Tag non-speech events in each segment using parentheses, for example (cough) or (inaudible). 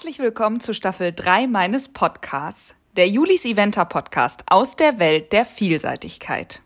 Herzlich willkommen zu Staffel 3 meines Podcasts, der Julis Eventer Podcast aus der Welt der Vielseitigkeit.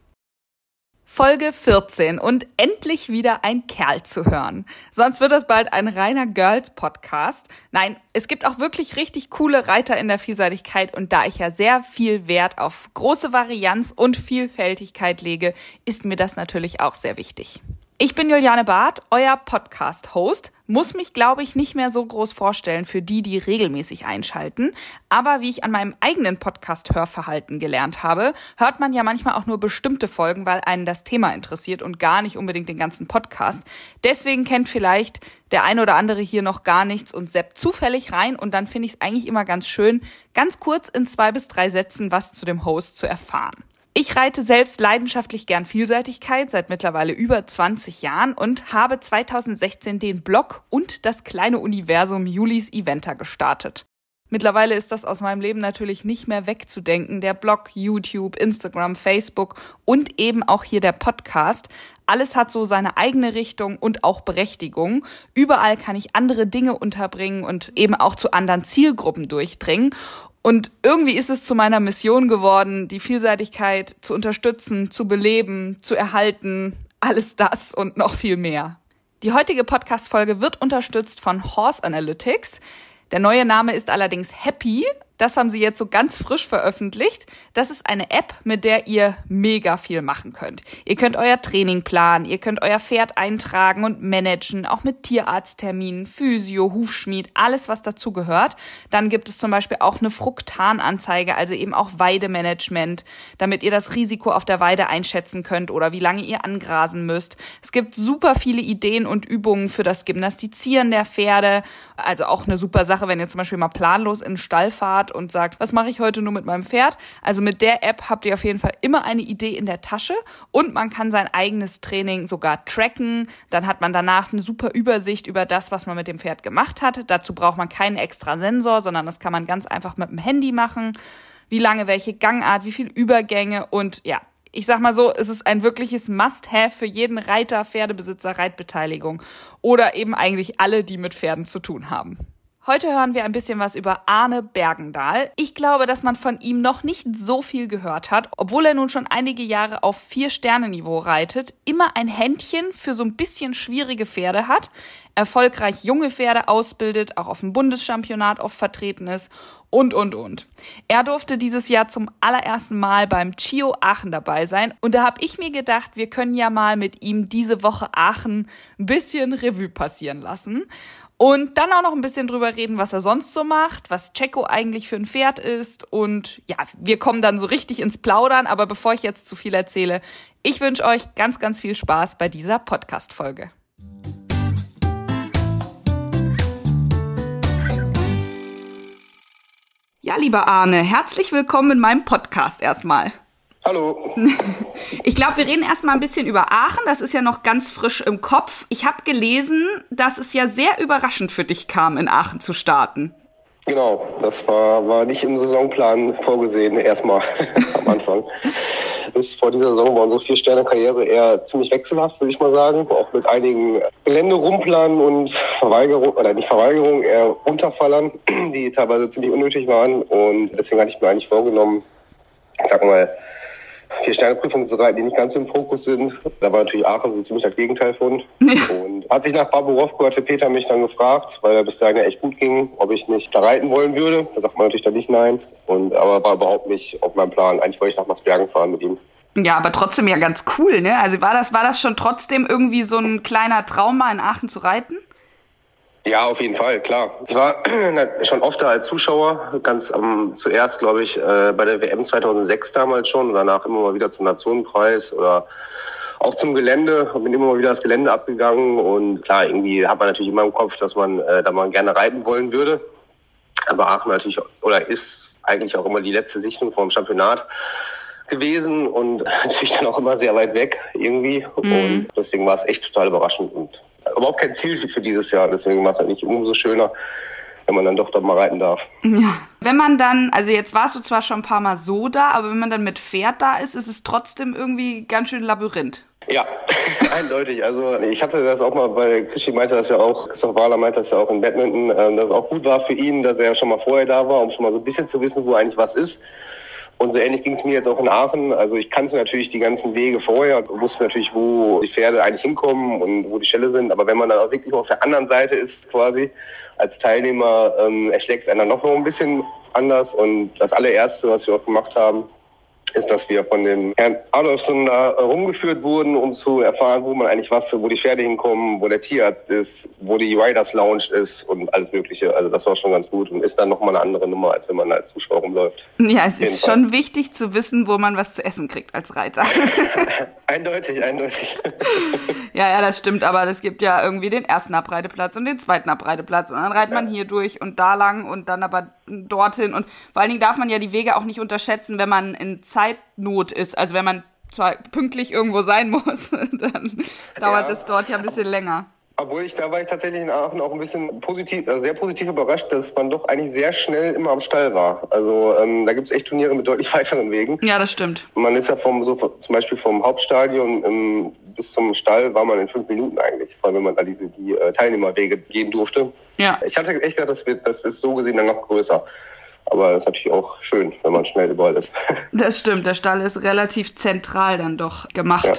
Folge 14 und endlich wieder ein Kerl zu hören. Sonst wird das bald ein reiner Girls Podcast. Nein, es gibt auch wirklich richtig coole Reiter in der Vielseitigkeit und da ich ja sehr viel Wert auf große Varianz und Vielfältigkeit lege, ist mir das natürlich auch sehr wichtig. Ich bin Juliane Barth, euer Podcast-Host. Muss mich, glaube ich, nicht mehr so groß vorstellen für die, die regelmäßig einschalten. Aber wie ich an meinem eigenen Podcast-Hörverhalten gelernt habe, hört man ja manchmal auch nur bestimmte Folgen, weil einen das Thema interessiert und gar nicht unbedingt den ganzen Podcast. Deswegen kennt vielleicht der eine oder andere hier noch gar nichts und seppt zufällig rein und dann finde ich es eigentlich immer ganz schön, ganz kurz in zwei bis drei Sätzen was zu dem Host zu erfahren. Ich reite selbst leidenschaftlich gern Vielseitigkeit seit mittlerweile über 20 Jahren und habe 2016 den Blog und das kleine Universum Julis Eventer gestartet. Mittlerweile ist das aus meinem Leben natürlich nicht mehr wegzudenken. Der Blog, YouTube, Instagram, Facebook und eben auch hier der Podcast. Alles hat so seine eigene Richtung und auch Berechtigung. Überall kann ich andere Dinge unterbringen und eben auch zu anderen Zielgruppen durchdringen. Und irgendwie ist es zu meiner Mission geworden, die Vielseitigkeit zu unterstützen, zu beleben, zu erhalten, alles das und noch viel mehr. Die heutige Podcast-Folge wird unterstützt von Horse Analytics. Der neue Name ist allerdings Happy, das haben sie jetzt so ganz frisch veröffentlicht. Das ist eine App, mit der ihr mega viel machen könnt. Ihr könnt euer Training planen, ihr könnt euer Pferd eintragen und managen, auch mit Tierarztterminen, Physio, Hufschmied, alles was dazu gehört. Dann gibt es zum Beispiel auch eine Fruktananzeige, also eben auch Weidemanagement, damit ihr das Risiko auf der Weide einschätzen könnt oder wie lange ihr angrasen müsst. Es gibt super viele Ideen und Übungen für das Gymnastizieren der Pferde. Also auch eine super Sache, wenn ihr zum Beispiel mal planlos in den Stall fahrt Rad und sagt, was mache ich heute nur mit meinem Pferd? Also mit der App habt ihr auf jeden Fall immer eine Idee in der Tasche und man kann sein eigenes Training sogar tracken. Dann hat man danach eine super Übersicht über das, was man mit dem Pferd gemacht hat. Dazu braucht man keinen extra Sensor, sondern das kann man ganz einfach mit dem Handy machen. Wie lange welche Gangart, wie viel Übergänge und ja, ich sag mal so, es ist ein wirkliches Must-have für jeden Reiter, Pferdebesitzer, Reitbeteiligung oder eben eigentlich alle, die mit Pferden zu tun haben. Heute hören wir ein bisschen was über Arne Bergendahl. Ich glaube, dass man von ihm noch nicht so viel gehört hat, obwohl er nun schon einige Jahre auf Vier-Sterne-Niveau reitet, immer ein Händchen für so ein bisschen schwierige Pferde hat, erfolgreich junge Pferde ausbildet, auch auf dem Bundeschampionat oft vertreten ist und, und, und. Er durfte dieses Jahr zum allerersten Mal beim Chio Aachen dabei sein und da habe ich mir gedacht, wir können ja mal mit ihm diese Woche Aachen ein bisschen Revue passieren lassen. Und dann auch noch ein bisschen drüber reden, was er sonst so macht, was Checo eigentlich für ein Pferd ist. Und ja, wir kommen dann so richtig ins Plaudern. Aber bevor ich jetzt zu viel erzähle, ich wünsche euch ganz, ganz viel Spaß bei dieser Podcast-Folge. Ja, lieber Arne, herzlich willkommen in meinem Podcast erstmal. Hallo. (laughs) Ich glaube, wir reden erstmal ein bisschen über Aachen. Das ist ja noch ganz frisch im Kopf. Ich habe gelesen, dass es ja sehr überraschend für dich kam, in Aachen zu starten. Genau, das war, war nicht im Saisonplan vorgesehen, erstmal (laughs) am Anfang. Bis vor dieser Saison war unsere Vier-Sterne-Karriere eher ziemlich wechselhaft, würde ich mal sagen. Auch mit einigen Geländerumplern und Verweigerung, oder nicht Verweigerung, eher Unterfallern, (clears throat) die teilweise ziemlich unnötig waren. Und deswegen hatte ich mir eigentlich vorgenommen, ich sag mal, vier Sterne Prüfungen zu reiten, die nicht ganz im Fokus sind. Da war natürlich Aachen so ziemlich das Gegenteil von. und hat sich nach Baburovko hatte Peter mich dann gefragt, weil er bis dahin ja echt gut ging, ob ich nicht da reiten wollen würde. Da sagt man natürlich dann nicht nein. Und, aber war überhaupt nicht auf meinem Plan. Eigentlich wollte ich nach Masbergen fahren mit ihm. Ja, aber trotzdem ja ganz cool, ne? Also war das, war das schon trotzdem irgendwie so ein kleiner Traum, mal in Aachen zu reiten? Ja, auf jeden Fall, klar. Ich war (clears throat) schon oft da als Zuschauer, ganz ähm, zuerst, glaube ich, äh, bei der WM 2006 damals schon, danach immer mal wieder zum Nationenpreis oder auch zum Gelände und bin immer mal wieder das Gelände abgegangen und klar, irgendwie hat man natürlich immer im Kopf, dass man äh, da mal gerne reiten wollen würde. Aber Aachen natürlich, oder ist eigentlich auch immer die letzte Sichtung vom Championat gewesen und (laughs) natürlich dann auch immer sehr weit weg irgendwie. Mhm. Und deswegen war es echt total überraschend und überhaupt kein Ziel für dieses Jahr. Deswegen war es eigentlich umso schöner, wenn man dann doch dort mal reiten darf. Ja. Wenn man dann, also jetzt warst du zwar schon ein paar Mal so da, aber wenn man dann mit Pferd da ist, ist es trotzdem irgendwie ganz schön Labyrinth. Ja, (laughs) eindeutig. Also ich hatte das auch mal, weil Krischi meinte das ja auch, Christoph Wahler meinte das ja auch in Badminton, äh, dass es auch gut war für ihn, dass er schon mal vorher da war, um schon mal so ein bisschen zu wissen, wo eigentlich was ist. Und so ähnlich ging es mir jetzt auch in Aachen. Also ich kannte natürlich die ganzen Wege vorher, wusste natürlich, wo die Pferde eigentlich hinkommen und wo die Ställe sind. Aber wenn man dann auch wirklich auf der anderen Seite ist quasi als Teilnehmer, ähm, erschlägt es einer noch ein bisschen anders. Und das allererste, was wir auch gemacht haben, ist, dass wir von dem Herrn Adolfsson da rumgeführt wurden, um zu erfahren, wo man eigentlich was, wo die Pferde hinkommen, wo der Tierarzt ist, wo die Riders Lounge ist und alles Mögliche. Also das war schon ganz gut und ist dann nochmal eine andere Nummer, als wenn man als Zuschauer rumläuft. Ja, es ist schon wichtig zu wissen, wo man was zu essen kriegt als Reiter. (laughs) eindeutig, eindeutig. (laughs) ja, ja, das stimmt, aber es gibt ja irgendwie den ersten Abreiteplatz und den zweiten Abreiteplatz und dann reitet man hier durch und da lang und dann aber dorthin und vor allen Dingen darf man ja die Wege auch nicht unterschätzen, wenn man in Zeitnot ist. Also wenn man zwar pünktlich irgendwo sein (laughs) muss, dann dauert ja. es dort ja ein bisschen länger. Obwohl ich da war ich tatsächlich in Aachen auch ein bisschen positiv, also sehr positiv überrascht, dass man doch eigentlich sehr schnell immer am Stall war. Also ähm, da gibt es echt Turniere mit deutlich (laughs) weiteren Wegen. Ja, das stimmt. Man ist ja vom so zum Beispiel vom Hauptstadion ähm, bis zum Stall war man in fünf Minuten eigentlich, vor allem wenn man da diese die äh, Teilnehmerwege gehen durfte. Ja. Ich hatte echt gedacht, das wird, das ist so gesehen dann noch größer. Aber das ist natürlich auch schön, wenn man schnell überall ist. (laughs) Das stimmt, der Stall ist relativ zentral dann doch gemacht. Ja.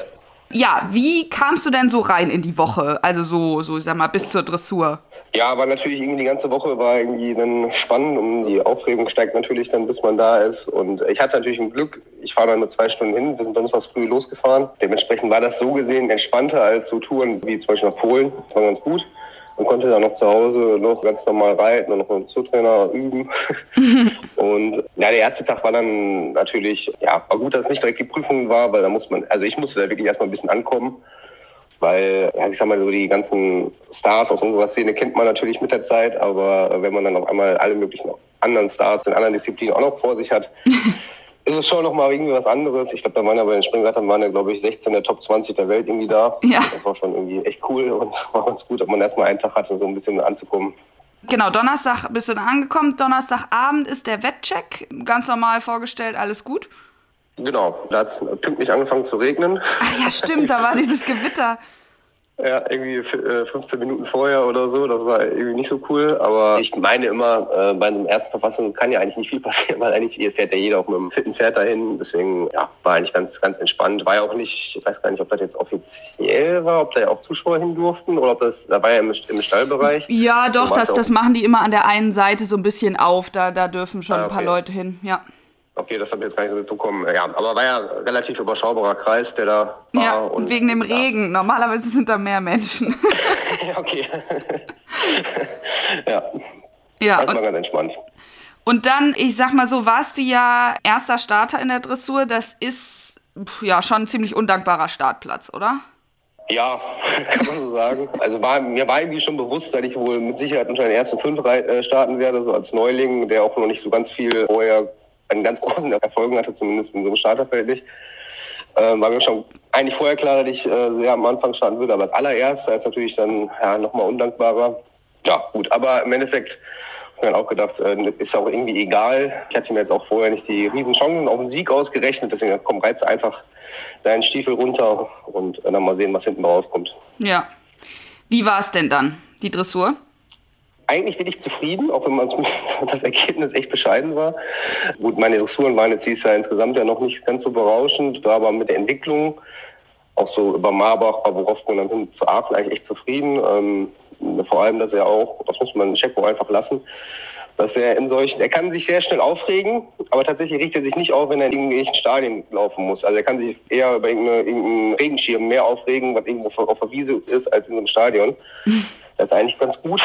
Ja, wie kamst du denn so rein in die Woche? Also so, so, ich sag mal, bis zur Dressur? Ja, aber natürlich irgendwie die ganze Woche war irgendwie dann spannend und die Aufregung steigt natürlich dann, bis man da ist. Und ich hatte natürlich ein Glück, ich fahre dann nur zwei Stunden hin, wir sind donnerstags früh losgefahren. Dementsprechend war das so gesehen entspannter als so Touren wie zum Beispiel nach Polen. Das war ganz gut und konnte dann noch zu Hause noch ganz normal reiten und noch mit dem Zootrainer üben. (laughs) und ja, der erste Tag war dann natürlich, ja, war gut, dass es nicht direkt die Prüfung war, weil da muss man, also ich musste da wirklich erstmal ein bisschen ankommen. Weil, ja, ich sag mal, so die ganzen Stars aus unserer Szene kennt man natürlich mit der Zeit, aber wenn man dann auf einmal alle möglichen anderen Stars in anderen Disziplinen auch noch vor sich hat, (laughs) ist es schon nochmal irgendwie was anderes. Ich glaube, da waren ja bei den Springreitern waren ja, glaube ich, 16 der Top 20 der Welt irgendwie da. Ja. Das war schon irgendwie echt cool und (laughs) war ganz gut, ob man erstmal einen Tag hatte, so ein bisschen anzukommen. Genau, Donnerstag bist du dann angekommen. Donnerstagabend ist der Wettcheck. Ganz normal vorgestellt, alles gut. Genau, da hat es pünktlich angefangen zu regnen. Ach ja, stimmt, da war dieses Gewitter. Ja, irgendwie 15 äh, Minuten vorher oder so. Das war irgendwie nicht so cool. Aber ich meine immer, äh, bei einem ersten Verfassung kann ja eigentlich nicht viel (laughs) passieren, weil eigentlich fährt ja jeder auch mit einem fitten Pferd dahin. Deswegen, ja, war eigentlich ganz, ganz entspannt. War ja auch nicht, ich weiß gar nicht, ob das jetzt offiziell war, ob da ja auch Zuschauer hin durften oder ob das, da war ja im, im Stallbereich. Ja, doch, das, das machen die immer an der einen Seite so ein bisschen auf. Da, da dürfen schon ah, okay. ein paar Leute hin, ja. Okay, das habe ich jetzt gar nicht so mitbekommen. Ja, aber war ja ein relativ überschaubarer Kreis, der da war. Ja, und wegen dem ja. Regen. Normalerweise sind da mehr Menschen. (laughs) okay. (laughs) ja. Ja. Das war ganz entspannt. Und dann, ich sag mal so, warst du ja erster Starter in der Dressur. Das ist ja schon ein ziemlich undankbarer Startplatz, oder? Ja, (laughs) kann man so sagen. Also war, mir war irgendwie schon bewusst, dass ich wohl mit Sicherheit unter den ersten fünf äh, starten werde, so als Neuling, der auch noch nicht so ganz viel vorher einen ganz (laughs) großen Erfolgen hatte, zumindest in so einem Starterfeld nicht. Ähm, war mir schon eigentlich vorher klar, dass ich äh, sehr am Anfang starten würde, aber als allererster ist natürlich dann ja, nochmal undankbarer. Ja, gut, aber im Endeffekt habe ich mir auch gedacht, äh, ist auch irgendwie egal. Ich hatte mir jetzt auch vorher nicht die riesen Chancen auf einen Sieg ausgerechnet, deswegen komm, reiz einfach deinen Stiefel runter und äh, dann mal sehen, was hinten rauskommt. Ja. Wie war es denn dann, die Dressur? Eigentlich bin ich zufrieden, auch wenn man (laughs) das Ergebnis echt bescheiden war. Gut, meine Dressuren waren jetzt dieses Jahr insgesamt ja noch nicht ganz so berauschend, war aber mit der Entwicklung auch so über Marbach, Baborowko und dann hin zu Aachen eigentlich echt zufrieden. Ähm, vor allem, dass er auch, das muss man Checo einfach lassen, dass er in solchen, er kann sich sehr schnell aufregen, aber tatsächlich regt er sich nicht auf, wenn er in irgendwelchen Stadien laufen muss. Also er kann sich eher über irgendeinen Regenschirm mehr aufregen, was irgendwo auf der Wiese ist, als in so einem Stadion. (laughs) Das ist eigentlich ganz gut.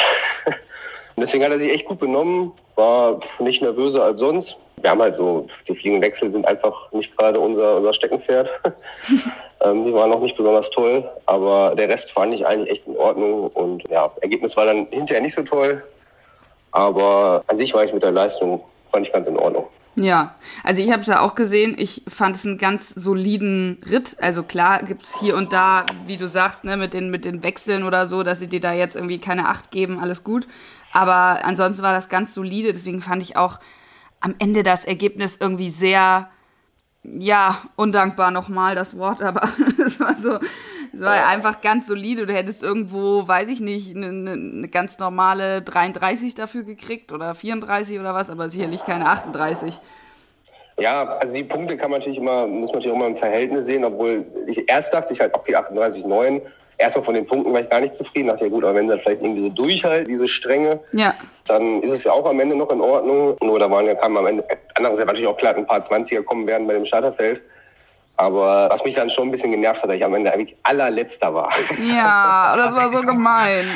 Und deswegen hat er sich echt gut benommen, war nicht nervöser als sonst. Wir haben halt so, die fliegenden Wechsel sind einfach nicht gerade unser, unser Steckenpferd. (laughs) ähm, die waren noch nicht besonders toll, aber der Rest fand ich eigentlich echt in Ordnung. Und ja, Ergebnis war dann hinterher nicht so toll, aber an sich war ich mit der Leistung, fand ich ganz in Ordnung. Ja, also ich habe es ja auch gesehen. Ich fand es einen ganz soliden Ritt. Also klar gibt's hier und da, wie du sagst, ne, mit den, mit den Wechseln oder so, dass sie dir da jetzt irgendwie keine Acht geben, alles gut. Aber ansonsten war das ganz solide. Deswegen fand ich auch am Ende das Ergebnis irgendwie sehr ja, undankbar nochmal das Wort, (laughs) aber es war so, es war einfach ganz solide. Du hättest irgendwo, weiß ich nicht, eine, eine ganz normale 33 dafür gekriegt oder 34 oder was, aber sicherlich keine 38. Ja, also die Punkte kann man natürlich immer, muss man natürlich auch mal im Verhältnis sehen, obwohl ich erst dachte ich halt, okay, 38,9. Erstmal von den Punkten war ich gar nicht zufrieden. Dachte ja gut, aber wenn sie vielleicht irgendwie so durchhalt, diese Strenge, ja. dann ist es ja auch am Ende noch in Ordnung. Nur da waren ja, kamen am Ende, andererseits natürlich auch klar, ein paar 20er kommen werden bei dem Starterfeld. Aber was mich dann schon ein bisschen genervt hat, dass ich am Ende eigentlich allerletzter war. Ja, (laughs) das war so gemein.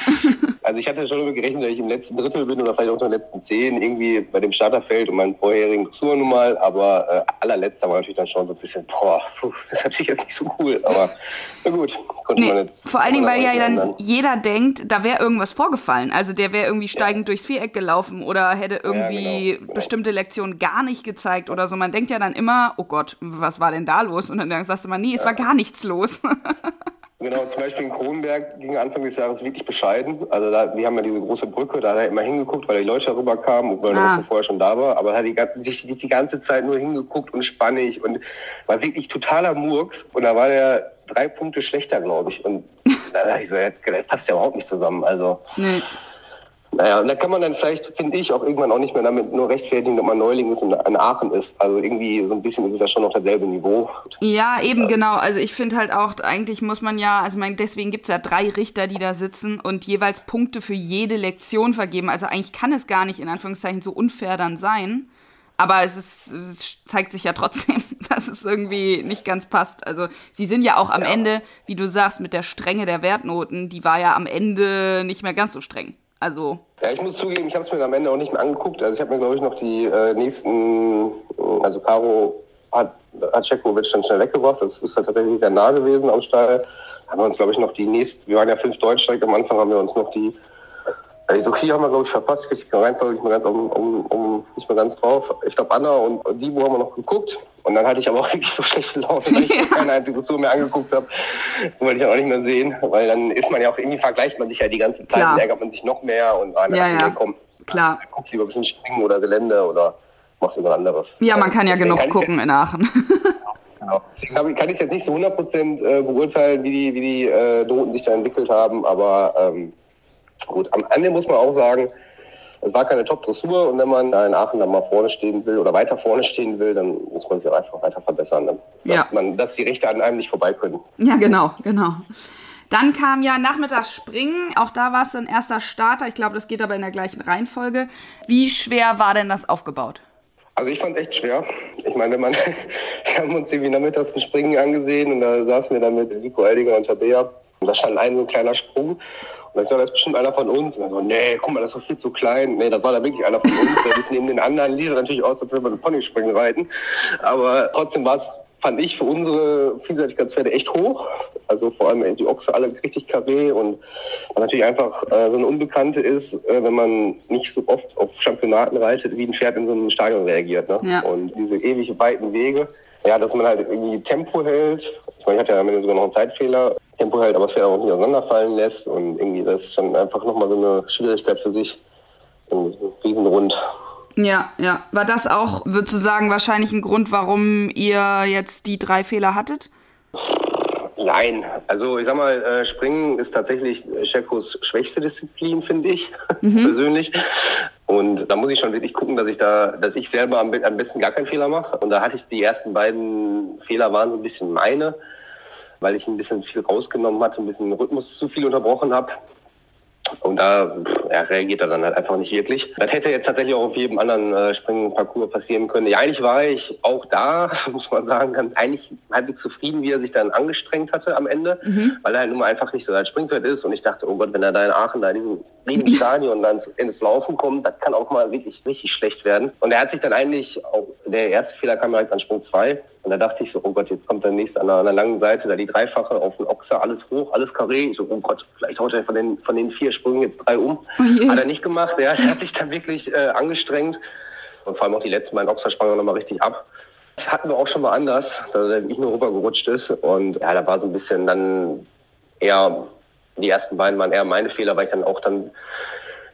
Also ich hatte schon damit gerechnet, dass ich im letzten Drittel bin oder vielleicht auch in den letzten zehn irgendwie bei dem Starterfeld und meinen vorherigen Tour nun mal. Aber äh, allerletzter war natürlich dann schon so ein bisschen, boah, puh, (laughs) das ist natürlich jetzt nicht so cool. Aber na gut, konnte nee, man jetzt. Vor allen Dingen, weil ja dann, dann jeder denkt, da wäre irgendwas vorgefallen. Also der wäre irgendwie steigend ja. durchs Viereck gelaufen oder hätte irgendwie ja, genau, genau. bestimmte Lektionen gar nicht gezeigt oder so. Man denkt ja dann immer, oh Gott, was war denn da los? Und dann sagst du mal, nee, es war gar nichts los. (laughs) Genau, zum Beispiel in Kronenberg ging Anfang des Jahres wirklich bescheiden. Also da, die haben ja diese große Brücke, da hat er immer hingeguckt, weil die Leute darüber kamen, obwohl ah. er vorher schon da war. Aber er hat die, sich die, die ganze Zeit nur hingeguckt und spannig und war wirklich totaler Murks. Und da war der drei Punkte schlechter, glaube ich. Und (laughs) da dachte ich so, das passt ja überhaupt nicht zusammen. Also nee. Naja, und da kann man dann vielleicht, finde ich, auch irgendwann auch nicht mehr damit nur rechtfertigen, dass man Neuling ist und ein Aachen ist. Also irgendwie so ein bisschen ist es ja schon noch dasselbe Niveau. Ja, eben genau. Also ich finde halt auch, eigentlich muss man ja, also mein, deswegen gibt es ja drei Richter, die da sitzen und jeweils Punkte für jede Lektion vergeben. Also eigentlich kann es gar nicht in Anführungszeichen so unfair dann sein. Aber es, ist, es zeigt sich ja trotzdem, (laughs) dass es irgendwie nicht ganz passt. Also sie sind ja auch am ja. Ende, wie du sagst, mit der Strenge der Wertnoten, die war ja am Ende nicht mehr ganz so streng. Also. Ja, ich muss zugeben, ich habe es mir am Ende auch nicht mehr angeguckt. Also ich habe mir, glaube ich, noch die äh, nächsten, also Caro hat, hat Cekovic dann schnell weggebracht. Das ist halt tatsächlich sehr nah gewesen am Stall. Haben wir uns, glaube ich, noch die nächsten, wir waren ja fünf Deutsch am Anfang, haben wir uns noch die die Sophie haben wir, glaube ich, verpasst. Ich Reihenfolge nicht mehr ganz, um, um, um, nicht mehr ganz drauf. Ich glaube, Anna und Divo haben wir noch geguckt. Und dann hatte ich aber auch (laughs) wirklich so schlechte Laune, weil ich ja. keine einzige Tour mehr angeguckt habe. Das wollte ich dann auch nicht mehr sehen, weil dann ist man ja auch irgendwie vergleicht man sich ja die ganze Zeit, Klar. ärgert man sich noch mehr und ah, ja, ja. komm, Klar. guckst lieber ein bisschen springen oder Gelände oder machst irgendwas anderes. Ja, man kann ja Deswegen genug gucken in Aachen. (laughs) Genau. Deswegen kann ich jetzt nicht so 100% äh, beurteilen, wie die, wie die äh, Noten sich da entwickelt haben, aber ähm, Gut, am Ende muss man auch sagen, es war keine Top-Dressur und wenn man in Aachen dann mal vorne stehen will oder weiter vorne stehen will, dann muss man sich auch einfach weiter verbessern, dass, ja. man, dass die Richter an einem nicht vorbei können. Ja, genau, genau. Dann kam ja Nachmittags Springen. Auch da war es ein erster Starter. Ich glaube, das geht aber in der gleichen Reihenfolge. Wie schwer war denn das aufgebaut? Also ich fand es echt schwer. Ich meine, wenn man, (laughs) wir haben uns irgendwie nachmittags ein Springen angesehen und da saßen wir dann mit Nico Eldinger und Tabea. Und da stand ein so ein kleiner Sprung. Und ist das bestimmt einer von uns. Und so, nee, guck mal, das ist doch viel zu klein. Nee, das war da wirklich einer von uns. Der ist neben den anderen lief natürlich aus, als wenn wir eine Pony springen reiten. Aber trotzdem war es, fand ich, für unsere Vielseitigkeitspferde echt hoch. Also vor allem die Ochse alle richtig karree und natürlich einfach äh, so eine Unbekannte ist, äh, wenn man nicht so oft auf Championaten reitet, wie ein Pferd in so einem Stadion reagiert. Ne? Ja. Und diese ewig weiten Wege, ja, dass man halt irgendwie Tempo hält. Ich meine, ich hatte ja am Ende sogar noch einen Zeitfehler. Tempo hält, aber das Pferd auch nicht auseinanderfallen lässt. Und irgendwie, das ist dann einfach nochmal so eine Schwierigkeit für sich. Ein Riesenrund. Ja, ja. War das auch, würdest du sagen, wahrscheinlich ein Grund, warum ihr jetzt die drei Fehler hattet? Nein, also ich sag mal, äh, Springen ist tatsächlich Schekos schwächste Disziplin, finde ich, mhm. (laughs) persönlich. Und da muss ich schon wirklich gucken, dass ich da, dass ich selber am, am besten gar keinen Fehler mache. Und da hatte ich die ersten beiden Fehler waren so ein bisschen meine weil ich ein bisschen viel rausgenommen hatte, ein bisschen Rhythmus zu viel unterbrochen habe. Und da ja, reagiert er dann halt einfach nicht wirklich. Das hätte jetzt tatsächlich auch auf jedem anderen äh, Springparcours passieren können. Ja, eigentlich war ich auch da, (laughs) muss man sagen, dann eigentlich halbwegs zufrieden, wie er sich dann angestrengt hatte am Ende, mhm. weil er halt nun mal einfach nicht so ein Springpferd ist. Und ich dachte, oh Gott, wenn er da in Aachen da in diesem riesen (laughs) Stadion dann ins Laufen kommt, das kann auch mal wirklich richtig schlecht werden. Und er hat sich dann eigentlich, auch der erste Fehler kam direkt an Sprung 2. Und da dachte ich so, oh Gott, jetzt kommt der nächste an einer, langen Seite, da die Dreifache auf den Ochser, alles hoch, alles karree. Ich so, oh Gott, vielleicht haut er von den, von den vier Sprüngen jetzt drei um. Oh hat er nicht gemacht, ja. (laughs) Er hat sich dann wirklich äh, angestrengt. Und vor allem auch die letzten beiden Ochser sprangen nochmal richtig ab. Das hatten wir auch schon mal anders, da er nicht nur rübergerutscht ist. Und ja, da war so ein bisschen dann eher, die ersten beiden waren eher meine Fehler, weil ich dann auch dann,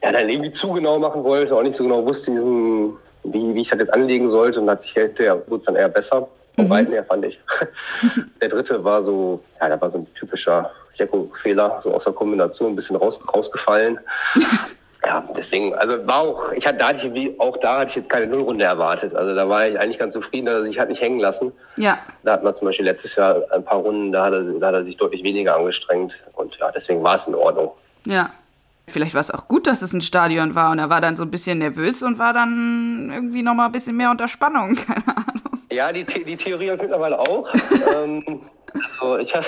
ja, dann irgendwie zu genau machen wollte, auch nicht so genau wusste, wie, wie ich das jetzt anlegen sollte. Und hat sich, ja, wurde es dann eher besser. vom mhm. Reiten her fand ich. (laughs) der dritte war so, ja, da war so ein typischer Jacko-Fehler, so aus der Kombination ein bisschen raus, rausgefallen. (laughs) ja, deswegen, also war auch, ich hatte, da hatte ich, wie, auch da hatte ich jetzt keine Nullrunde erwartet. Also da war ich eigentlich ganz zufrieden, dass er sich hat nicht hängen lassen. Ja. Da hat man zum Beispiel letztes Jahr ein paar Runden, da hat er, da hat er sich deutlich weniger angestrengt. Und ja, deswegen war es in Ordnung. Ja. Vielleicht war es auch gut, dass es ein Stadion war und er war dann so ein bisschen nervös und war dann irgendwie nochmal ein bisschen mehr unter Spannung. (laughs) Keine Ahnung. Ja, die, die Theorie habe ich mittlerweile auch. (laughs) ähm, also ich hab,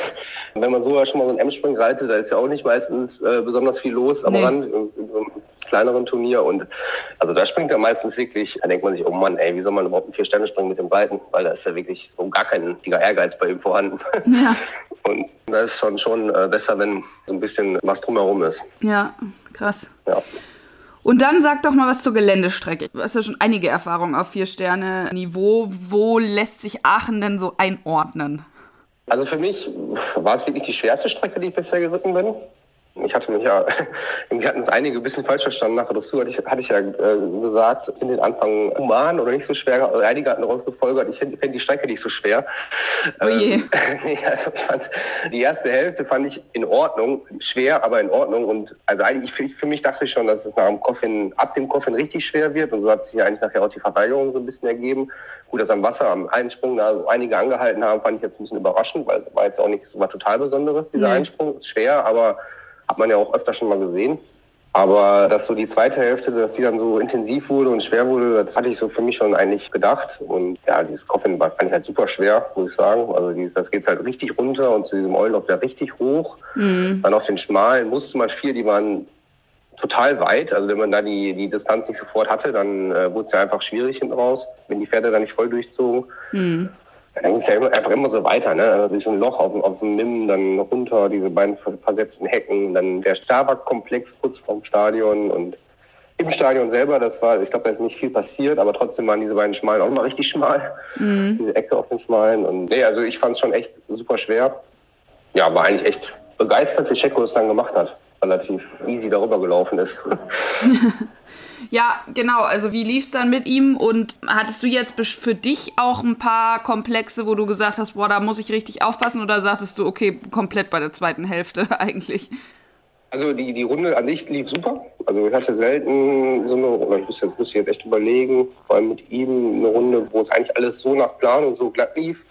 wenn man so schon mal so einen M-Spring reitet, da ist ja auch nicht meistens äh, besonders viel los am nee. Rand, in, in so einem kleineren Turnier. Und also da springt er meistens wirklich, da denkt man sich, oh Mann, ey, wie soll man überhaupt ein Vier-Sterne-Springen mit dem reiten? Weil da ist ja wirklich so gar kein Ehrgeiz bei ihm vorhanden. Ja. (laughs) Und da ist schon schon äh, besser, wenn so ein bisschen was drumherum ist. Ja, krass. Ja. Und dann sag doch mal was zur Geländestrecke. Du hast ja schon einige Erfahrungen auf Vier-Sterne-Niveau. Wo lässt sich Aachen denn so einordnen? Also für mich war es wirklich die schwerste Strecke, die ich bisher geritten bin. Ich hatte mich ja, (laughs) irgendwie hatten es einige ein bisschen falsch verstanden. Nach Dressur hatte ich, hatte ich ja äh, gesagt, finde den Anfang human oder nicht so schwer. Also einige hatten daraus gefolgert, ich finde find die Strecke nicht so schwer. Oh je. Ähm, (laughs) also ich fand, die erste Hälfte fand ich in Ordnung, schwer, aber in Ordnung. Und also eigentlich für, für mich dachte ich schon, dass es nach dem Coffin, ab dem Coffin richtig schwer wird. Und so hat sich ja eigentlich nachher auch die Verteidigung so ein bisschen ergeben. Gut, dass am Wasser am Einsprung da so einige angehalten haben, fand ich jetzt ein bisschen überraschend, weil war jetzt auch nichts war total Besonderes, dieser nee. Einsprung. Ist schwer, aber hat man ja auch öfter schon mal gesehen. Aber dass so die zweite Hälfte, dass die dann so intensiv wurde und schwer wurde, das hatte ich so für mich schon eigentlich gedacht. Und ja, dieses Coffin fand ich halt super schwer, muss ich sagen. Also dieses, das geht halt richtig runter und zu diesem Eulenlauf wieder richtig hoch. Mhm. Dann auf den schmalen musste man vier, die waren total weit. Also wenn man da die, die Distanz nicht sofort hatte, dann äh, wurde es ja einfach schwierig hinten raus, wenn die Pferde da nicht voll durchzogen. Mhm dann ging es ja immer, einfach immer so weiter, ne? Also durch so ein Loch auf, auf dem Nimm, dann runter, diese beiden versetzten Hecken, dann der Starbuck-Komplex kurz vorm Stadion und im Stadion selber, das war, ich glaube, da ist nicht viel passiert, aber trotzdem waren diese beiden Schmalen auch immer richtig schmal. Mhm. Diese Ecke auf den Schmalen. Und nee, also ich fand es schon echt super schwer. Ja, war eigentlich echt begeistert, wie Checo es dann gemacht hat. Relativ easy darüber gelaufen ist. (laughs) Ja, genau. Also wie lief es dann mit ihm? Und hattest du jetzt für dich auch ein paar Komplexe, wo du gesagt hast, boah, da muss ich richtig aufpassen? Oder sagtest du, okay, komplett bei der zweiten Hälfte (laughs) eigentlich? Also die, die Runde an sich lief super. Also ich hatte selten so eine, oder ich müsste, müsste jetzt echt überlegen, vor allem mit ihm eine Runde, wo es eigentlich alles so nach Plan und so glatt lief.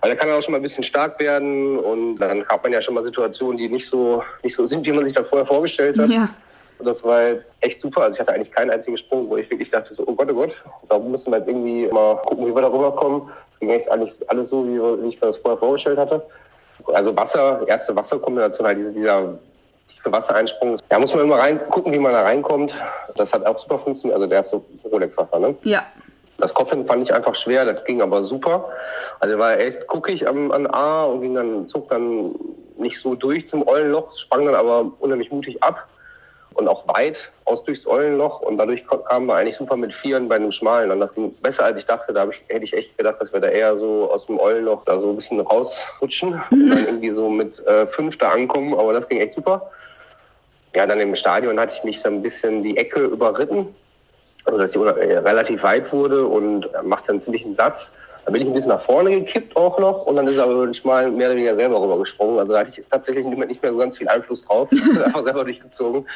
Weil da kann er auch schon mal ein bisschen stark werden und dann hat man ja schon mal Situationen, die nicht so, nicht so sind, wie man sich da vorher vorgestellt hat. Ja. Und das war jetzt echt super. Also ich hatte eigentlich keinen einzigen Sprung, wo ich wirklich dachte, so, oh Gott, oh Gott, da müssen wir jetzt irgendwie mal gucken, wie wir da rüberkommen. Es ging echt eigentlich alles so, wie, ich mir das vorher vorgestellt hatte. Also Wasser, erste Wasserkombination, halt diese, dieser tiefe Wassereinsprung. Da muss man immer rein gucken, wie man da reinkommt. Das hat auch super funktioniert. Also der erste Rolex-Wasser, ne? Ja. Das Kopfhören fand ich einfach schwer, das ging aber super. Also war echt guckig am, an A und ging dann, zog dann nicht so durch zum Eulenloch, sprang dann aber unheimlich mutig ab und auch weit aus durchs Eulenloch und dadurch kamen wir eigentlich super mit Vieren bei einem Schmalen und das ging besser als ich dachte. Da ich, hätte ich echt gedacht, dass wir da eher so aus dem Eulenloch da so ein bisschen rausrutschen mhm. und dann irgendwie so mit äh, Fünf da ankommen, aber das ging echt super. Ja, dann im Stadion hatte ich mich so ein bisschen die Ecke überritten, also dass sie äh, relativ weit wurde und macht dann ziemlich einen Satz. Da bin ich ein bisschen nach vorne gekippt auch noch und dann ist er aber mal mehr oder weniger selber rübergesprungen. Also da hatte ich tatsächlich nicht mehr so ganz viel Einfluss drauf. (laughs) Ich habe einfach selber durchgezogen.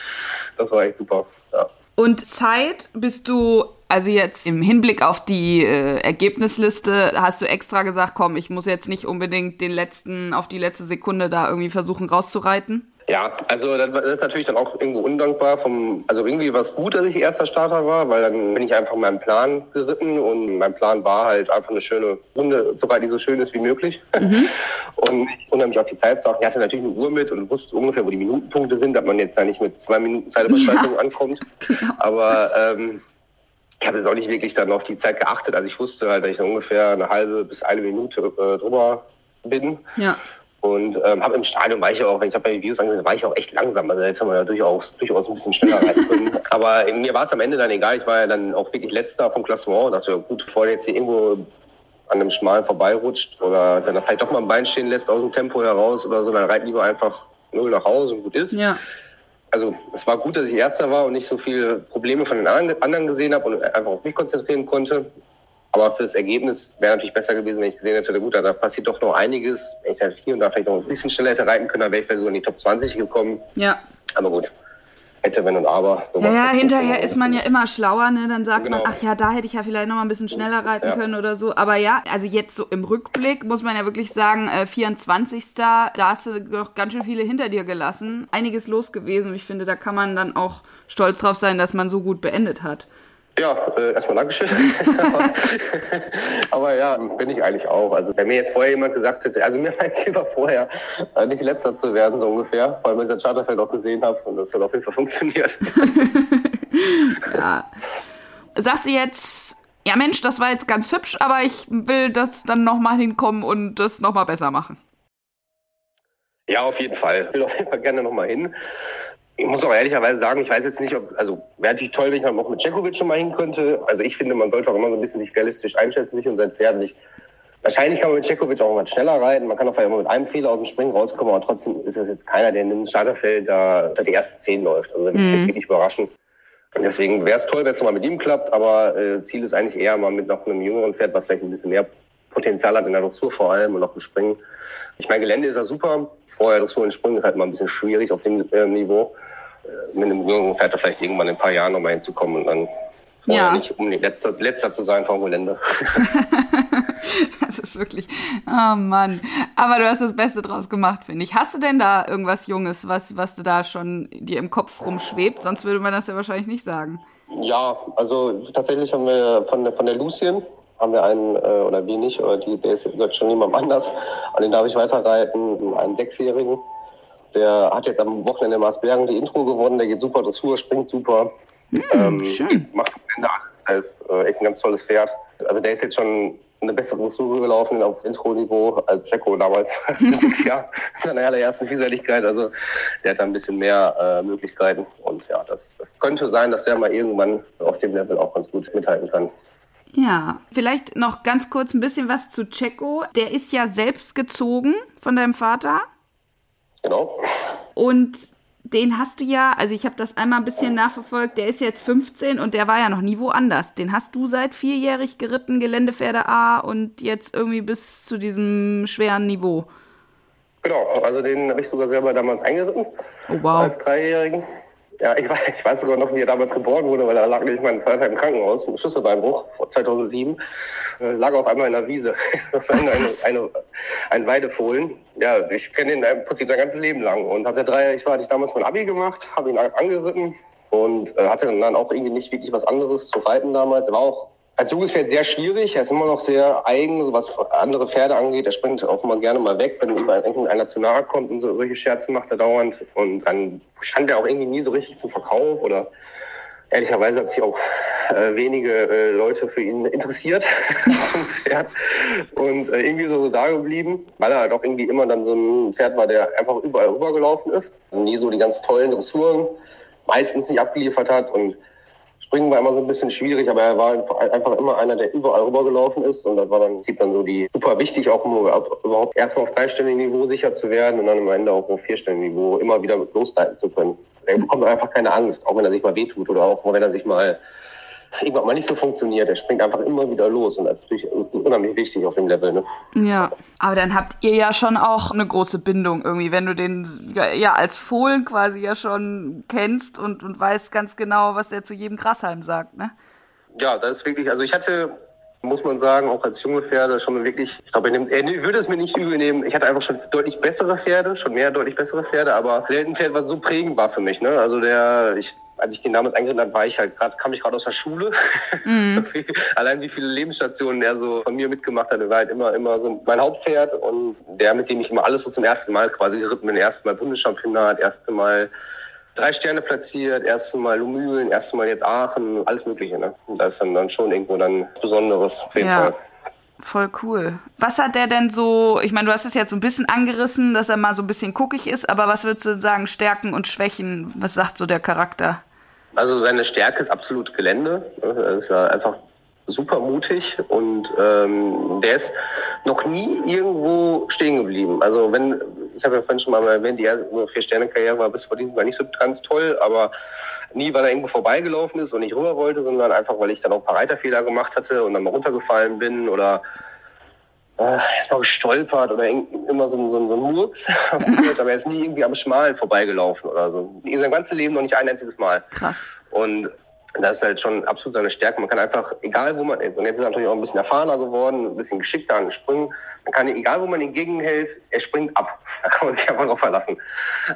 Das war echt super. Ja. Und Zeit bist du, also jetzt im Hinblick auf die äh, Ergebnisliste, hast du extra gesagt, komm, ich muss jetzt nicht unbedingt den letzten, auf die letzte Sekunde da irgendwie versuchen rauszureiten? Ja, also das ist natürlich dann auch irgendwo undankbar. Vom, also irgendwie war es gut, dass ich erster Starter war, weil dann bin ich einfach meinen Plan geritten und mein Plan war halt einfach eine schöne Runde, soweit die so schön ist wie möglich. Mhm. (laughs) Und unheimlich auf die Zeit zu achten. Ich hatte natürlich eine Uhr mit und wusste ungefähr, wo die Minutenpunkte sind, dass man jetzt da nicht mit zwei Minuten Zeitüberschreitung ja. ankommt. (laughs) Genau. Aber ähm, ich habe jetzt auch nicht wirklich dann auf die Zeit geachtet. Also ich wusste halt, dass ich ungefähr eine halbe bis eine Minute äh, drüber bin. Ja. Und ähm, habe im Stadion war ich auch, wenn ich habe bei den Videos angesehen, war ich auch echt langsam. Also jetzt haben wir ja durchaus, durchaus ein bisschen schneller rein können. (laughs) Aber mir war es am Ende dann egal. Ich war ja dann auch wirklich letzter vom Klassement und dachte, gut, bevor der jetzt hier irgendwo an einem Schmalen vorbeirutscht oder dann vielleicht doch mal ein Bein stehen lässt aus dem Tempo heraus oder so, dann reit lieber einfach null nach Hause und gut ist. Ja. Also es war gut, dass ich Erster war und nicht so viele Probleme von den anderen gesehen habe und einfach auf mich konzentrieren konnte. Aber fürs Ergebnis wäre natürlich besser gewesen, wenn ich gesehen hätte, gut, da passiert doch noch einiges. Wenn ich da hier und da vielleicht noch ein bisschen schneller hätte reiten können, dann wäre ich vielleicht so in die Top 20 gekommen. Ja. Aber gut, hätte, wenn und aber. Ja, ja, hinterher ist man ja immer schlauer, ne? Dann sagt genau. man, ach ja, da hätte ich ja vielleicht noch mal ein bisschen schneller reiten ja. können oder so. Aber ja, also jetzt so im Rückblick muss man ja wirklich sagen, äh, 24. Da hast du noch ganz schön viele hinter dir gelassen. Einiges los gewesen und ich finde, da kann man dann auch stolz drauf sein, dass man so gut beendet hat. Ja, äh, erstmal Dankeschön. (laughs) aber ja, bin ich eigentlich auch. Also wenn mir jetzt vorher jemand gesagt hätte, also mir mein Ziel war vorher, äh, nicht letzter zu werden, so ungefähr, weil ich das Charterfeld auch gesehen habe und das hat auf jeden Fall funktioniert. (laughs) ja. Sagst du jetzt, ja Mensch, das war jetzt ganz hübsch, aber ich will das dann nochmal hinkommen und das nochmal besser machen? Ja, auf jeden Fall. Ich will auf jeden Fall gerne nochmal hin ich muss auch ehrlicherweise sagen, ich weiß jetzt nicht, ob, also wäre natürlich toll, wenn ich dann auch mit Cekovic schon mal hin könnte. Also ich finde, man sollte auch immer so ein bisschen sich realistisch einschätzen, sich und sein Pferd nicht. Wahrscheinlich kann man mit Cekovic auch mal schneller reiten. Man kann auch vielleicht immer mit einem Fehler aus dem Springen rauskommen, aber trotzdem ist das jetzt keiner, der in einem Starterfeld da unter die ersten zehn läuft. Also das mhm. wirklich überraschen. Und deswegen wäre es toll, wenn es mal mit ihm klappt, aber äh, Ziel ist eigentlich eher mal mit noch einem jüngeren Pferd, was vielleicht ein bisschen mehr Potenzial hat in der Dressur vor allem und auch im Springen. Ich meine, Gelände ist ja super. Vorher Dressur und Springen ist halt mal ein bisschen schwierig auf dem äh, Niveau. Äh, mit einem jungen Pferd vielleicht irgendwann in ein paar Jahren nochmal hinzukommen und dann ja. nicht um letzter, letzter zu sein vom Gelände. (laughs) das ist wirklich, oh Mann. Aber du hast das Beste draus gemacht, finde ich. Hast du denn da irgendwas Junges, was, was du da schon dir im Kopf rumschwebt? Sonst würde man das ja wahrscheinlich nicht sagen. Ja, also tatsächlich haben wir von der, von der Lucien haben wir einen, äh, oder wir nicht, oder die, der ist gehört schon jemand anders, an den darf ich weiterreiten, einen Sechsjährigen. Der hat jetzt am Wochenende in Marsbergen die Intro gewonnen. Der geht super Dressur, springt super. Mm, ähm, schön. Macht am Ende alles. Der ist äh, echt ein ganz tolles Pferd. Also der ist jetzt schon eine bessere Dressur gelaufen auf Intro-Niveau als Jacko damals (laughs) in seiner allerersten Vielseitigkeit. Also der hat da ein bisschen mehr äh, Möglichkeiten. Und ja, das, das könnte sein, dass der mal irgendwann auf dem Level auch ganz gut mithalten kann. Ja, vielleicht noch ganz kurz ein bisschen was zu Checo. Der ist ja selbst gezogen von deinem Vater. Genau. Und den hast du ja, also ich habe das einmal ein bisschen nachverfolgt, der ist jetzt 15 und der war ja noch nie woanders. Den hast du seit vierjährig geritten, Geländepferde A und jetzt irgendwie bis zu diesem schweren Niveau. Genau, also den habe ich sogar selber damals eingeritten. Oh wow. Als Dreijährigen. Ja, ich weiß, ich weiß sogar noch, wie er damals geboren wurde, weil da lag nämlich mein Vater im Krankenhaus mit Schlüsselbeinbruch vor 2007. Äh, lag auf einmal in der Wiese. (laughs) Das war eine, eine, ein Weidefohlen. Ja, ich kenne ihn im Prinzip sein ganzes Leben lang. Und als er drei, ich war, hatte ich damals mein Abi gemacht, habe ihn angeritten und äh, hatte dann auch irgendwie nicht wirklich was anderes zu reiten damals. Er war auch als junges Pferd sehr schwierig. Er ist immer noch sehr eigen, was andere Pferde angeht. Er springt auch immer gerne mal weg, wenn ihm irgendeiner zu nahe kommt und so solche Scherze macht er dauernd. Und dann stand er auch irgendwie nie so richtig zum Verkauf oder ehrlicherweise hat sich auch äh, wenige äh, Leute für ihn interessiert (laughs) zum Pferd und äh, irgendwie so, so da geblieben, weil er halt auch irgendwie immer dann so ein Pferd war, der einfach überall rübergelaufen ist, nie so die ganz tollen Dressuren meistens nicht abgeliefert hat und Springen war immer so ein bisschen schwierig, aber er war einfach immer einer, der überall rübergelaufen ist. Und das war dann, sieht dann so die super wichtig, auch um überhaupt erstmal auf dreistelligem Niveau sicher zu werden und dann am Ende auch auf vierstelligem Niveau immer wieder losreiten zu können. Er bekommt einfach keine Angst, auch wenn er sich mal wehtut oder auch wenn er sich mal irgendwann mal nicht so funktioniert. Er springt einfach immer wieder los und das ist natürlich unheimlich wichtig auf dem Level. Ne? Ja, aber dann habt ihr ja schon auch eine große Bindung irgendwie, wenn du den ja als Fohlen quasi ja schon kennst und, und weißt ganz genau, was der zu jedem Grashalm sagt, ne? Ja, das ist wirklich, also ich hatte muss man sagen, auch als junge Pferde schon wirklich, ich glaube, er, würde es mir nicht übel nehmen. Ich hatte einfach schon deutlich bessere Pferde, schon mehr deutlich bessere Pferde, aber selten Pferd, was so prägend war für mich. Ne? Also der, ich als ich den damals eingeritten habe, war ich halt gerade, kam ich gerade aus der Schule. Mhm. (laughs) Allein wie viele Lebensstationen er so von mir mitgemacht hat, er war halt immer, immer so mein Hauptpferd und der, mit dem ich immer alles so zum ersten Mal quasi geritten bin. Erste Mal Bundeschampionat, erste Mal drei Sterne platziert, erste Mal Lumülen, erste Mal jetzt Aachen, alles Mögliche. Ne? Und da ist dann, dann schon irgendwo dann Besonderes auf jeden ja. Fall. Voll cool. Was hat der denn so, ich meine, du hast es jetzt so ein bisschen angerissen, dass er mal so ein bisschen guckig ist, aber was würdest du sagen, Stärken und Schwächen? Was sagt so der Charakter? Also seine Stärke ist absolut Gelände. Er ist ja einfach super mutig und ähm, der ist noch nie irgendwo stehen geblieben. Also wenn ich habe ja vorhin schon mal erwähnt, die erste Vier-Sterne-Karriere war bis vor diesem Jahr nicht so ganz toll, aber nie, weil er irgendwo vorbeigelaufen ist und nicht rüber wollte, sondern einfach, weil ich dann auch ein paar Reiterfehler gemacht hatte und dann mal runtergefallen bin oder äh, erstmal gestolpert oder immer so, so, so ein Murks. (laughs) aber er ist nie irgendwie am Schmalen vorbeigelaufen oder so. In seinem ganzen Leben noch nicht ein einziges Mal. Krass. Und das ist halt schon absolut seine Stärke. Man kann einfach, egal wo man ist, und jetzt ist er natürlich auch ein bisschen erfahrener geworden, ein bisschen geschickter an den Sprüngen, man kann, egal wo man ihn gegenhält, er springt ab. (laughs) Da kann man sich einfach drauf verlassen.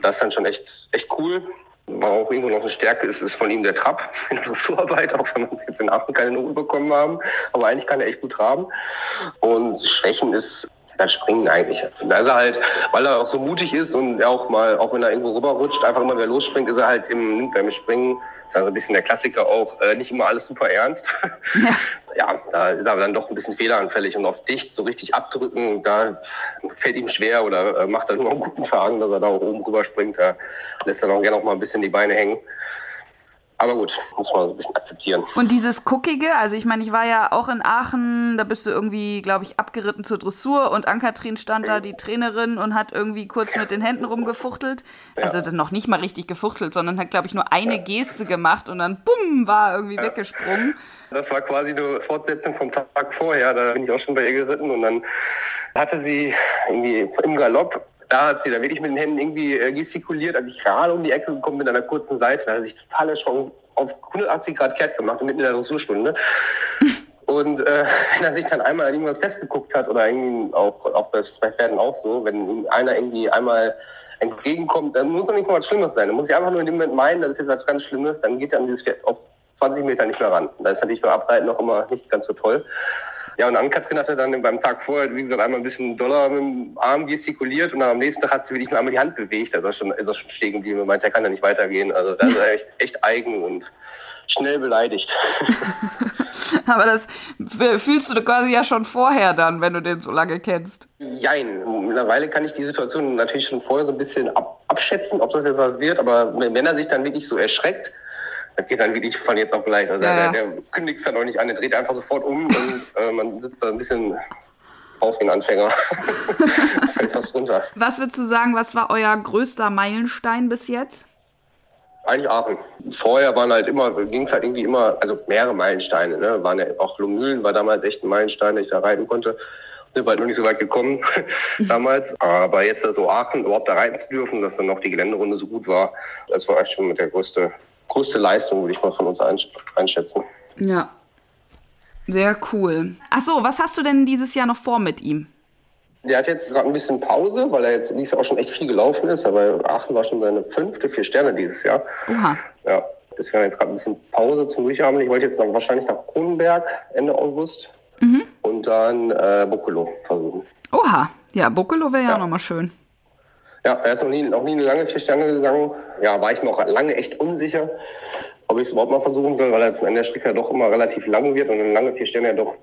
Das ist dann schon echt, echt cool. War auch irgendwo noch eine Stärke ist, ist von ihm der Trab in der Dressurarbeit, auch (laughs) wenn wir jetzt in Aachen keine Noten bekommen haben. Aber eigentlich kann er echt gut traben. Und Schwächen ist das Springen eigentlich. Da ist er halt, weil er auch so mutig ist und auch mal, auch wenn er irgendwo rüberrutscht, einfach immer wieder losspringt, ist er halt im, beim Springen das ist also ein bisschen der Klassiker auch, äh, nicht immer alles super ernst. (laughs) Ja. ja, da ist aber dann doch ein bisschen fehleranfällig und auf dicht so richtig abdrücken, da fällt ihm schwer oder äh, macht er nur einen guten Faden, dass er da auch oben rüber springt. Da lässt er dann auch gerne auch mal ein bisschen die Beine hängen. Aber gut, muss man so ein bisschen akzeptieren. Und dieses Guckige, also ich meine, ich war ja auch in Aachen, da bist du irgendwie, glaube ich, abgeritten zur Dressur und Ankatrin stand da, die Trainerin, und hat irgendwie kurz mit den Händen rumgefuchtelt. Ja. Also noch nicht mal richtig gefuchtelt, sondern hat, glaube ich, nur eine ja. Geste gemacht und dann bumm, war irgendwie ja. weggesprungen. Das war quasi eine Fortsetzung vom Tag vorher, da bin ich auch schon bei ihr geritten und dann hatte sie irgendwie im Galopp da hat sie dann wirklich mit den Händen irgendwie äh, gestikuliert, als ich gerade um die Ecke gekommen bin an einer kurzen Seite. Da hat sich total schon auf 180 Grad kehrt gemacht und mitten in der Dressurstunde. (laughs) Und äh, wenn er sich dann einmal an irgendwas festgeguckt hat oder irgendwie auch, auch bei Pferden auch so, wenn einer irgendwie einmal entgegenkommt, dann muss doch nicht mal was Schlimmes sein. Dann muss ich einfach nur in dem Moment meinen, dass es jetzt was ganz Schlimmes, dann geht er an dieses Pferd auf 20 Meter nicht mehr ran. Da ist natürlich beim Abreiten noch immer nicht ganz so toll. Ja, und Ann-Kathrin hatte dann beim Tag vorher, wie gesagt, einmal ein bisschen doller mit dem Arm gestikuliert und dann am nächsten Tag hat sie wirklich nur einmal die Hand bewegt. Also schon, ist er schon stehen geblieben und meinte, er kann ja nicht weitergehen. Also da ist er echt, echt eigen und schnell beleidigt. (laughs) Aber das fühlst du quasi ja schon vorher dann, wenn du den so lange kennst. Jein. Mittlerweile kann ich die Situation natürlich schon vorher so ein bisschen ab, abschätzen, ob das jetzt was wird. Aber wenn er sich dann wirklich so erschreckt, das geht dann wirklich von jetzt auf gleich. Also ja. der, der kündigt es dann auch nicht an, der dreht einfach sofort um und äh, man sitzt da ein bisschen auf den Anfänger. (laughs) Fällt fast runter. Was würdest du sagen, was war euer größter Meilenstein bis jetzt? Eigentlich Aachen. Vorher waren halt immer, ging es halt irgendwie immer, also mehrere Meilensteine, ne? Waren ja auch Lomühlen war damals echt ein Meilenstein, dass ich da reiten konnte. Sind halt noch nicht so weit gekommen (laughs) damals. Aber jetzt so Aachen überhaupt da reiten zu dürfen, dass dann noch die Geländerunde so gut war, das war eigentlich schon mit der größte größte Leistung, würde ich mal von uns einschätzen. Ja. Sehr cool. Ach so, was hast du denn dieses Jahr noch vor mit ihm? Der hat jetzt gerade ein bisschen Pause, weil er jetzt dieses Jahr auch schon echt viel gelaufen ist. Aber Aachen war schon seine fünfte vier Sterne dieses Jahr. Oha. Ja, deswegen jetzt gerade ein bisschen Pause zum Durchatmen. Ich wollte jetzt noch wahrscheinlich nach Kronenberg Ende August mhm. und dann äh, Buccolo versuchen. Oha, ja, Buccolo wäre ja, ja auch nochmal schön. Ja, er ist noch nie, noch nie eine lange vier Sterne gegangen. Ja, war ich mir auch lange echt unsicher, ob ich es überhaupt mal versuchen soll, weil er zum Ende der Strecke ja doch immer relativ lang wird und eine lange vier Sterne ja doch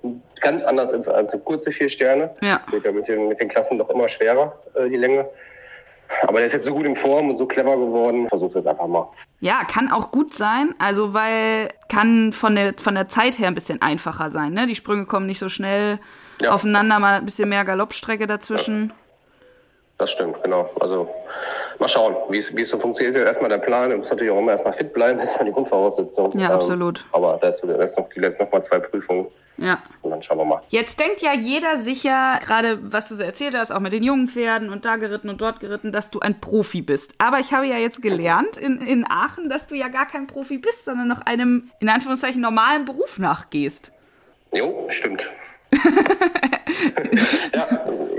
ganz anders ist als eine kurze vier Sterne. Ja. Wird ja mit den, mit den Klassen doch immer schwerer, äh, die Länge. Aber der ist jetzt so gut in Form und so clever geworden. Versuch es einfach mal. Ja, kann auch gut sein. Also, weil kann von der, von der Zeit her ein bisschen einfacher sein. Ne? Die Sprünge kommen nicht so schnell ja. aufeinander, mal ein bisschen mehr Galoppstrecke dazwischen. Ja. Das stimmt, genau. Also mal schauen, wie es, wie es so funktioniert. Ist ja erstmal der Plan. Du musst natürlich auch immer erstmal fit bleiben, (laughs) das ist ja die Grundvoraussetzung. Ja, absolut. Ähm, aber da ist, noch, noch mal zwei Prüfungen. Ja. Und dann schauen wir mal. Jetzt denkt ja jeder sicher, gerade was du so erzählt hast, auch mit den jungen Pferden und da geritten und dort geritten, dass du ein Profi bist. Aber ich habe ja jetzt gelernt in, in Aachen, dass du ja gar kein Profi bist, sondern noch einem, in Anführungszeichen, normalen Beruf nachgehst. Jo, stimmt. (laughs) ja,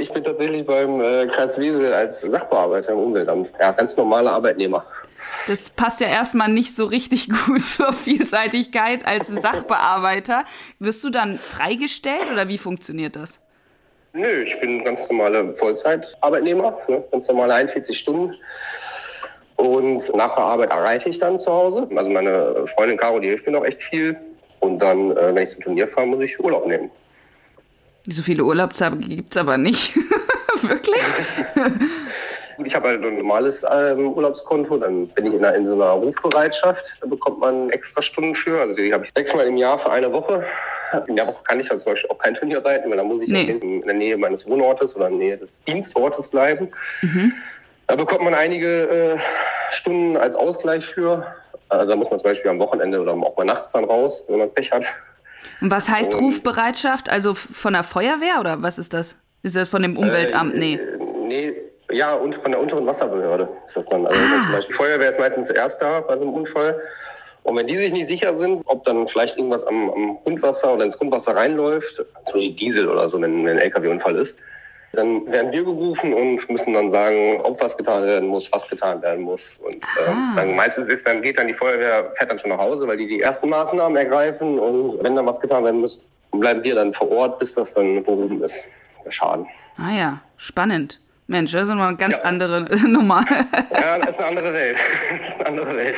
ich bin tatsächlich beim äh, Kreis Wiesel als Sachbearbeiter im Umweltamt. Ja, ganz normaler Arbeitnehmer. Das passt ja erstmal nicht so richtig (laughs) gut zur Vielseitigkeit als Sachbearbeiter. Wirst du dann freigestellt oder wie funktioniert das? Nö, ich bin ganz normaler Vollzeitarbeitnehmer, ne? ganz normale 41 Stunden. Und nach der Arbeit erreiche ich dann zu Hause. Also meine Freundin Caro, die hilft mir noch echt viel. Und dann, äh, wenn ich zum Turnier fahre, muss ich Urlaub nehmen. So viele Urlaubstage gibt es aber nicht. (laughs) Wirklich? Ich habe halt ein normales ähm, Urlaubskonto, dann bin ich in, einer, in so einer Rufbereitschaft, da bekommt man extra Stunden für. Also die habe ich sechsmal im Jahr für eine Woche. In der Woche kann ich dann zum Beispiel auch kein Turnier reiten, weil da muss ich nee. in der Nähe meines Wohnortes oder in der Nähe des Dienstortes bleiben. Mhm. Da bekommt man einige äh, Stunden als Ausgleich für. Also da muss man zum Beispiel am Wochenende oder auch mal nachts dann raus, wenn man Pech hat. Und was heißt Und, Rufbereitschaft? Also von der Feuerwehr oder was ist das? Ist das von dem Umweltamt? Äh, nee. Nee, ja, und von der unteren Wasserbehörde ist das dann. Also ah. zum Beispiel Feuerwehr ist meistens zuerst da bei so einem Unfall. Und wenn die sich nicht sicher sind, ob dann vielleicht irgendwas am, am Grundwasser oder ins Grundwasser reinläuft, zum Beispiel Diesel oder so, wenn, wenn ein LKW-Unfall ist, dann werden wir gerufen und müssen dann sagen, ob was getan werden muss, was getan werden muss. Und äh, dann meistens ist dann geht dann die Feuerwehr fährt dann schon nach Hause, weil die die ersten Maßnahmen ergreifen und wenn dann was getan werden muss, bleiben wir dann vor Ort, bis das dann behoben ist, der Schaden. Ah ja, spannend. Mensch, das ist mal eine ganz ja. andere (laughs) Nummer. Ja, das ist eine andere Welt. (laughs) Das ist eine andere Welt.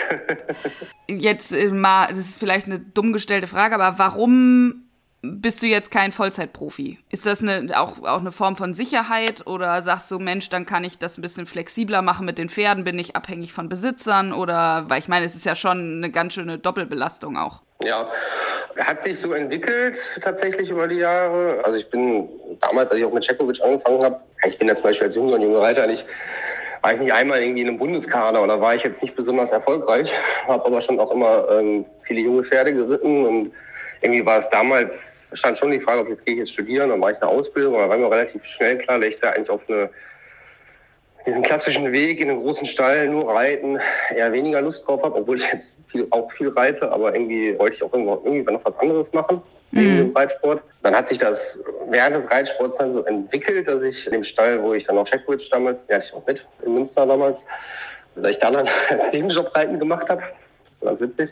Jetzt äh, mal, das ist vielleicht eine dumm gestellte Frage, aber warum bist du jetzt kein Vollzeitprofi? Ist das eine, auch, auch eine Form von Sicherheit oder sagst du, Mensch, dann kann ich das ein bisschen flexibler machen mit den Pferden, bin ich abhängig von Besitzern oder, weil ich meine, es ist ja schon eine ganz schöne Doppelbelastung auch. Ja, hat sich so entwickelt tatsächlich über die Jahre. Also ich bin damals, als ich auch mit Cekovic angefangen habe, ich bin ja zum Beispiel als junger und junger Reiter nicht, war ich nicht einmal irgendwie in einem Bundeskader oder war ich jetzt nicht besonders erfolgreich, habe aber schon auch immer ähm, viele junge Pferde geritten und irgendwie war es damals, stand schon die Frage, ob jetzt gehe ich jetzt studieren, dann war ich eine Ausbildung, aber war mir relativ schnell klar, dass ich da eigentlich auf eine, diesen klassischen Weg in einem großen Stall nur reiten eher weniger Lust drauf habe, obwohl ich jetzt viel, auch viel reite, aber irgendwie wollte ich auch irgendwie noch was anderes machen mhm. dem Reitsport. Dann hat sich das während des Reitsports dann so entwickelt, dass ich in dem Stall, wo ich dann auch Checkwitch damals, hatte ich auch mit in Münster damals, dass ich da dann (laughs) als Nebenjob Reiten gemacht habe. Das war ganz witzig.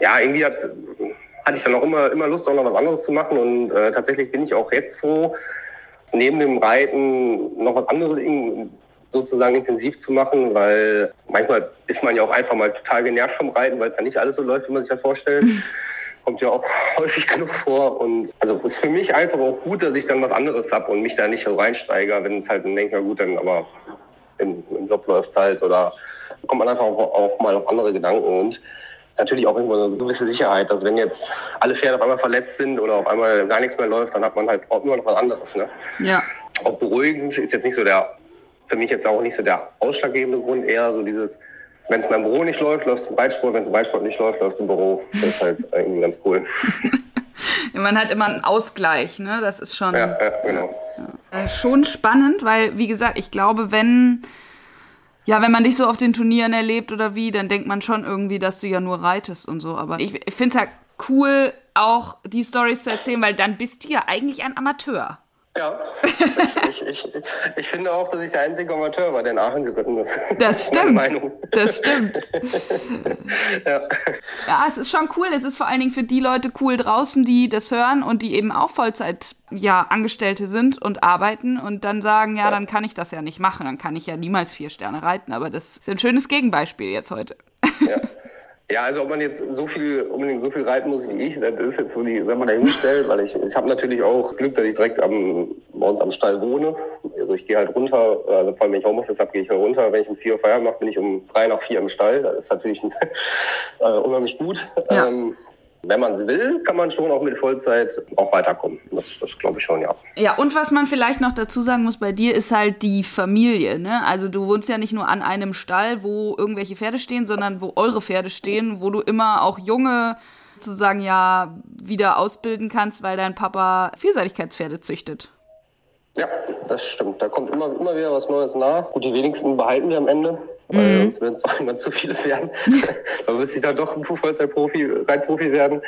Ja, irgendwie hat hatte ich dann auch immer, immer Lust, auch noch was anderes zu machen. Und äh, tatsächlich bin ich auch jetzt froh, neben dem Reiten noch was anderes sozusagen intensiv zu machen, weil manchmal ist man ja auch einfach mal total genervt vom Reiten, weil es ja nicht alles so läuft, wie man sich ja vorstellt. (laughs) Kommt ja auch häufig genug vor. Und also ist für mich einfach auch gut, dass ich dann was anderes habe und mich da nicht so reinsteige, wenn es halt dann denkt, na gut, dann aber im, im Job läuft halt oder kommt man einfach auch, auch mal auf andere Gedanken und ist natürlich auch irgendwo eine gewisse Sicherheit, dass wenn jetzt alle Pferde auf einmal verletzt sind oder auf einmal gar nichts mehr läuft, dann hat man halt auch immer noch was anderes. Ne? Ja. Auch beruhigend ist jetzt nicht so der, für mich jetzt auch nicht so der ausschlaggebende Grund, eher so dieses, wenn es beim Büro nicht läuft, läuft es im Reitsport, wenn es im Reitsport nicht läuft, läuft es im Büro. Das ist halt (laughs) irgendwie ganz cool. Man hat immer einen Ausgleich, ne? Das ist schon. Ja, ja genau. Ja. Äh, schon spannend, weil, wie gesagt, ich glaube, wenn ja, wenn man dich so auf den Turnieren erlebt oder wie, dann denkt man schon irgendwie, dass du ja nur reitest und so. Aber ich, ich finde es halt cool, auch die Stories zu erzählen, weil dann bist du ja eigentlich ein Amateur. Ja, ich, ich, ich, finde auch, dass ich der einzige Amateur war, der in Aachen geritten ist. Das stimmt. Das stimmt. (laughs) ja. ja, es ist schon cool. Es ist vor allen Dingen für die Leute cool draußen, die das hören und die eben auch Vollzeit ja, Angestellte sind und arbeiten und dann sagen, ja, ja, dann kann ich das ja nicht machen. Dann kann ich ja niemals vier Sterne reiten. Aber das ist ein schönes Gegenbeispiel jetzt heute. Ja. (laughs) Ja, also ob man jetzt so viel, unbedingt so viel reiten muss wie ich, das ist jetzt so die, sagen wir dahingestellt, weil ich, ich habe natürlich auch Glück, dass ich direkt am, bei uns am Stall wohne. Also ich gehe halt runter, also vor allem wenn ich Homeoffice habe, gehe ich halt runter. Wenn ich um vier Uhr Feierabend mache, bin ich um drei nach vier im Stall. Das ist natürlich (laughs) äh, unheimlich gut. Ja. Ähm, wenn man es will, kann man schon auch mit Vollzeit auch weiterkommen. Das, das glaube ich schon, ja. Ja, und was man vielleicht noch dazu sagen muss bei dir, ist halt die Familie. Ne? Also du wohnst ja nicht nur an einem Stall, wo irgendwelche Pferde stehen, sondern wo eure Pferde stehen, wo du immer auch junge sozusagen ja wieder ausbilden kannst, weil dein Papa Vielseitigkeitspferde züchtet. Ja, das stimmt. Da kommt immer, immer wieder was Neues nach. Gut, die wenigsten behalten wir am Ende weil mhm. sonst werden es (laughs) irgendwann zu viele werden. (laughs) da müsste ich dann doch ein Vollzeitprofi, Reitprofi werden.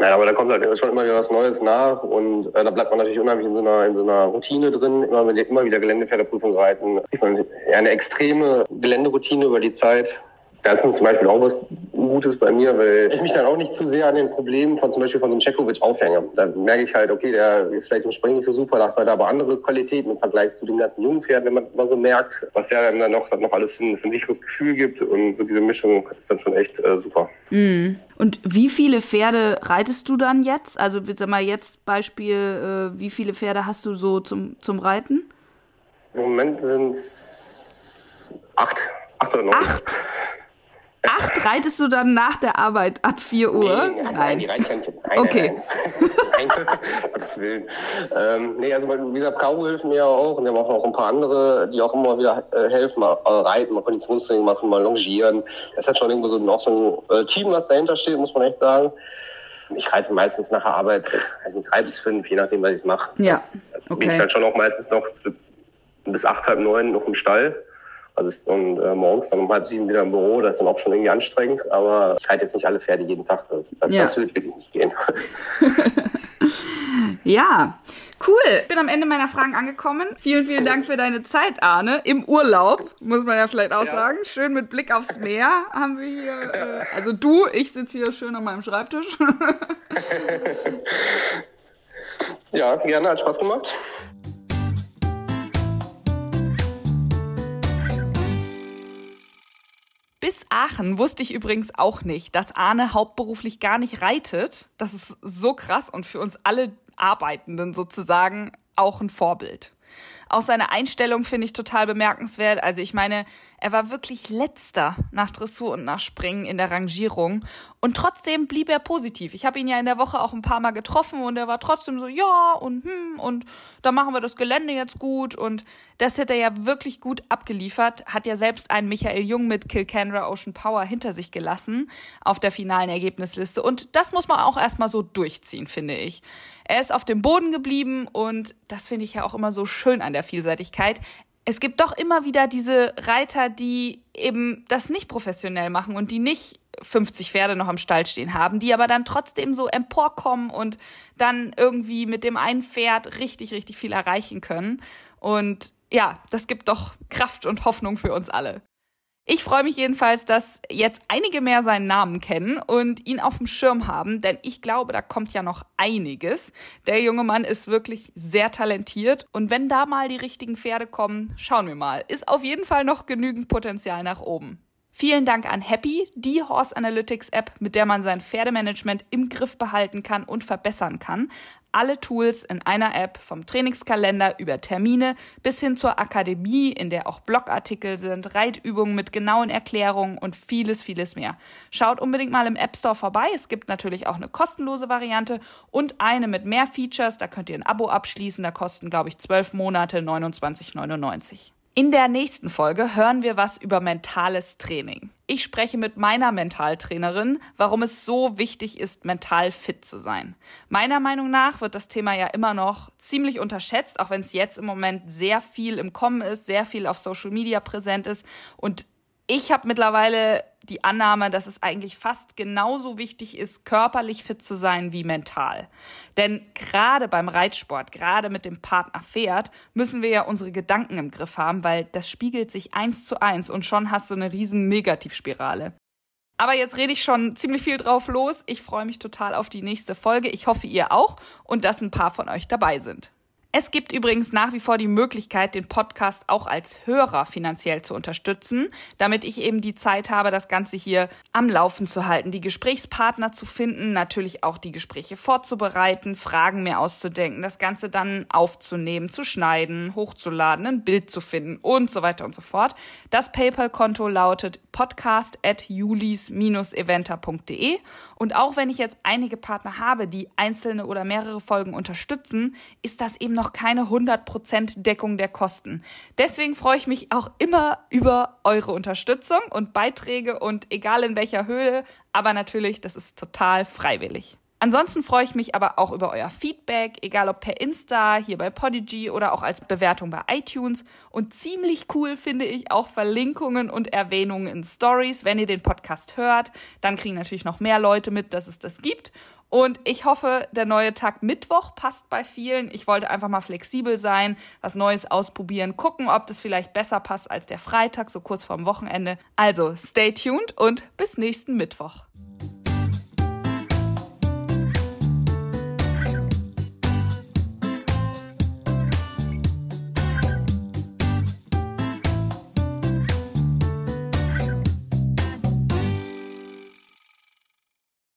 Nein, aber da kommt halt schon immer wieder was Neues nach und äh, da bleibt man natürlich unheimlich in so einer, in so einer Routine drin, immer, immer wieder Geländepferdeprüfung reiten. Ich meine, eine extreme Geländeroutine über die Zeit. Das ist zum Beispiel auch was Gutes bei mir, weil ich mich dann auch nicht zu sehr an den Problemen von zum Beispiel von so einem Cekovic aufhänge. Da merke ich halt, okay, der ist vielleicht im Springen nicht so super, dafür hat er aber andere Qualitäten im Vergleich zu den ganzen jungen Pferden, wenn man mal so merkt, was ja dann noch, noch alles für ein, für ein sicheres Gefühl gibt und so diese Mischung ist dann schon echt äh, super. Mm. Und wie viele Pferde reitest du dann jetzt? Also sag mal jetzt Beispiel, äh, wie viele Pferde hast du so zum, zum Reiten? Im Moment sind es acht. Acht oder neun. Acht? Acht reitest du dann nach der Arbeit ab 4 Uhr? Nee, nein, nein, die reite ich ja nicht. Nein, okay. Nein, (laughs) Nein, Gottes Willen. Ähm, nee, also wie gesagt, Caro hilft mir ja auch und wir haben auch noch ein paar andere, die auch immer wieder äh, helfen, mal äh, reiten, mal Konditionstraining machen, mal longieren. Es hat schon irgendwo so noch so ein äh, Team, was dahinter steht, muss man echt sagen. Ich reite meistens nach der Arbeit, also drei bis fünf, je nachdem, was ich mache. Ja, okay. Ich dann schon auch meistens noch bis acht, halb neun noch im Stall. Also und äh, morgens dann um halb sieben wieder im Büro, das ist dann auch schon irgendwie anstrengend, aber ich halte jetzt nicht alle Pferde jeden Tag. Das, ja. das wird wirklich nicht gehen. (laughs) ja, cool. Ich bin am Ende meiner Fragen angekommen. Vielen, vielen Dank für deine Zeit, Arne. Im Urlaub, muss man ja vielleicht auch ja. sagen. Schön mit Blick aufs Meer haben wir hier. Äh, also du, ich sitze hier schön an meinem Schreibtisch. (laughs) (laughs) ja, gerne, hat Spaß gemacht. Bis Aachen wusste ich übrigens auch nicht, dass Arne hauptberuflich gar nicht reitet. Das ist so krass und für uns alle Arbeitenden sozusagen auch ein Vorbild. Auch seine Einstellung finde ich total bemerkenswert. Also ich meine, er war wirklich letzter nach Dressur und nach Springen in der Rangierung und trotzdem blieb er positiv. Ich habe ihn ja in der Woche auch ein paar Mal getroffen und er war trotzdem so, ja und hm und da machen wir das Gelände jetzt gut und das hätte er ja wirklich gut abgeliefert. Hat ja selbst einen Michael Jung mit Kilcanra Ocean Power hinter sich gelassen auf der finalen Ergebnisliste und das muss man auch erstmal so durchziehen, finde ich. Er ist auf dem Boden geblieben und das finde ich ja auch immer so schön an der Vielseitigkeit. Es gibt doch immer wieder diese Reiter, die eben das nicht professionell machen und die nicht 50 Pferde noch am Stall stehen haben, die aber dann trotzdem so emporkommen und dann irgendwie mit dem einen Pferd richtig, richtig viel erreichen können. Und ja, das gibt doch Kraft und Hoffnung für uns alle. Ich freue mich jedenfalls, dass jetzt einige mehr seinen Namen kennen und ihn auf dem Schirm haben, denn ich glaube, da kommt ja noch einiges. Der junge Mann ist wirklich sehr talentiert und wenn da mal die richtigen Pferde kommen, schauen wir mal. Ist auf jeden Fall noch genügend Potenzial nach oben. Vielen Dank an Happy, die Horse Analytics App, mit der man sein Pferdemanagement im Griff behalten kann und verbessern kann. Alle Tools in einer App, vom Trainingskalender über Termine bis hin zur Akademie, in der auch Blogartikel sind, Reitübungen mit genauen Erklärungen und vieles, vieles mehr. Schaut unbedingt mal im App Store vorbei. Es gibt natürlich auch eine kostenlose Variante und eine mit mehr Features. Da könnt ihr ein Abo abschließen. Da kosten, glaube ich, zwölf Monate 29,99. In der nächsten Folge hören wir was über mentales Training. Ich spreche mit meiner Mentaltrainerin, warum es so wichtig ist, mental fit zu sein. Meiner Meinung nach wird das Thema ja immer noch ziemlich unterschätzt, auch wenn es jetzt im Moment sehr viel im Kommen ist, sehr viel auf Social Media präsent ist und ich habe mittlerweile die Annahme, dass es eigentlich fast genauso wichtig ist, körperlich fit zu sein wie mental. Denn gerade beim Reitsport, gerade mit dem Partner Pferd, müssen wir ja unsere Gedanken im Griff haben, weil das spiegelt sich eins zu eins und schon hast du eine riesen Negativspirale. Aber jetzt rede ich schon ziemlich viel drauf los. Ich freue mich total auf die nächste Folge. Ich hoffe, ihr auch und dass ein paar von euch dabei sind. Es gibt übrigens nach wie vor die Möglichkeit, den Podcast auch als Hörer finanziell zu unterstützen, damit ich eben die Zeit habe, das Ganze hier am Laufen zu halten, die Gesprächspartner zu finden, natürlich auch die Gespräche vorzubereiten, Fragen mir auszudenken, das Ganze dann aufzunehmen, zu schneiden, hochzuladen, ein Bild zu finden und so weiter und so fort. Das PayPal-Konto lautet podcast at julis-eventer.de und auch wenn ich jetzt einige Partner habe, die einzelne oder mehrere Folgen unterstützen, ist das eben noch keine 100% Deckung der Kosten. Deswegen freue ich mich auch immer über eure Unterstützung und Beiträge und egal in welcher Höhe, aber natürlich, das ist total freiwillig. Ansonsten freue ich mich aber auch über euer Feedback, egal ob per Insta, hier bei Podigy oder auch als Bewertung bei iTunes. Und ziemlich cool finde ich auch Verlinkungen und Erwähnungen in Stories. Wenn ihr den Podcast hört, dann kriegen natürlich noch mehr Leute mit, dass es das gibt. Und ich hoffe, der neue Tag Mittwoch passt bei vielen. Ich wollte einfach mal flexibel sein, was Neues ausprobieren, gucken, ob das vielleicht besser passt als der Freitag, so kurz vorm Wochenende. Also, stay tuned und bis nächsten Mittwoch.